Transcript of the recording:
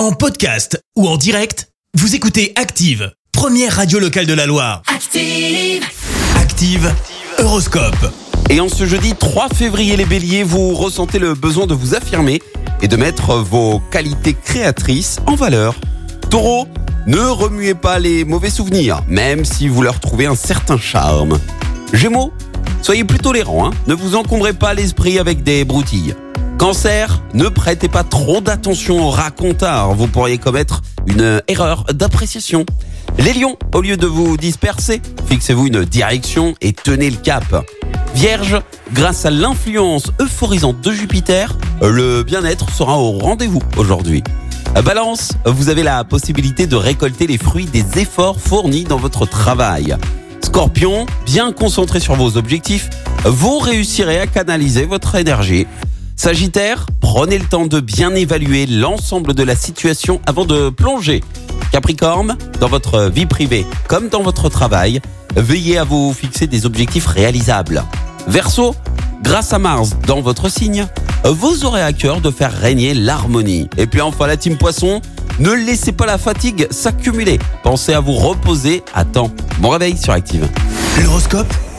En podcast ou en direct, vous écoutez Active, première radio locale de la Loire. Active. Active, Horoscope. Et en ce jeudi 3 février, les béliers, vous ressentez le besoin de vous affirmer et de mettre vos qualités créatrices en valeur. Taureau, ne remuez pas les mauvais souvenirs, même si vous leur trouvez un certain charme. Gémeaux, soyez plus tolérants, hein. ne vous encombrez pas l'esprit avec des broutilles. Cancer, ne prêtez pas trop d'attention aux racontars, vous pourriez commettre une erreur d'appréciation. Les lions, au lieu de vous disperser, fixez-vous une direction et tenez le cap. Vierge, grâce à l'influence euphorisante de Jupiter, le bien-être sera au rendez-vous aujourd'hui. Balance, vous avez la possibilité de récolter les fruits des efforts fournis dans votre travail. Scorpion, bien concentré sur vos objectifs, vous réussirez à canaliser votre énergie. Sagittaire, prenez le temps de bien évaluer l'ensemble de la situation avant de plonger. Capricorne, dans votre vie privée comme dans votre travail, veillez à vous fixer des objectifs réalisables. Verseau, grâce à Mars dans votre signe, vous aurez à cœur de faire régner l'harmonie. Et puis enfin la team Poisson, ne laissez pas la fatigue s'accumuler. Pensez à vous reposer à temps. Bon réveil sur Active. L'horoscope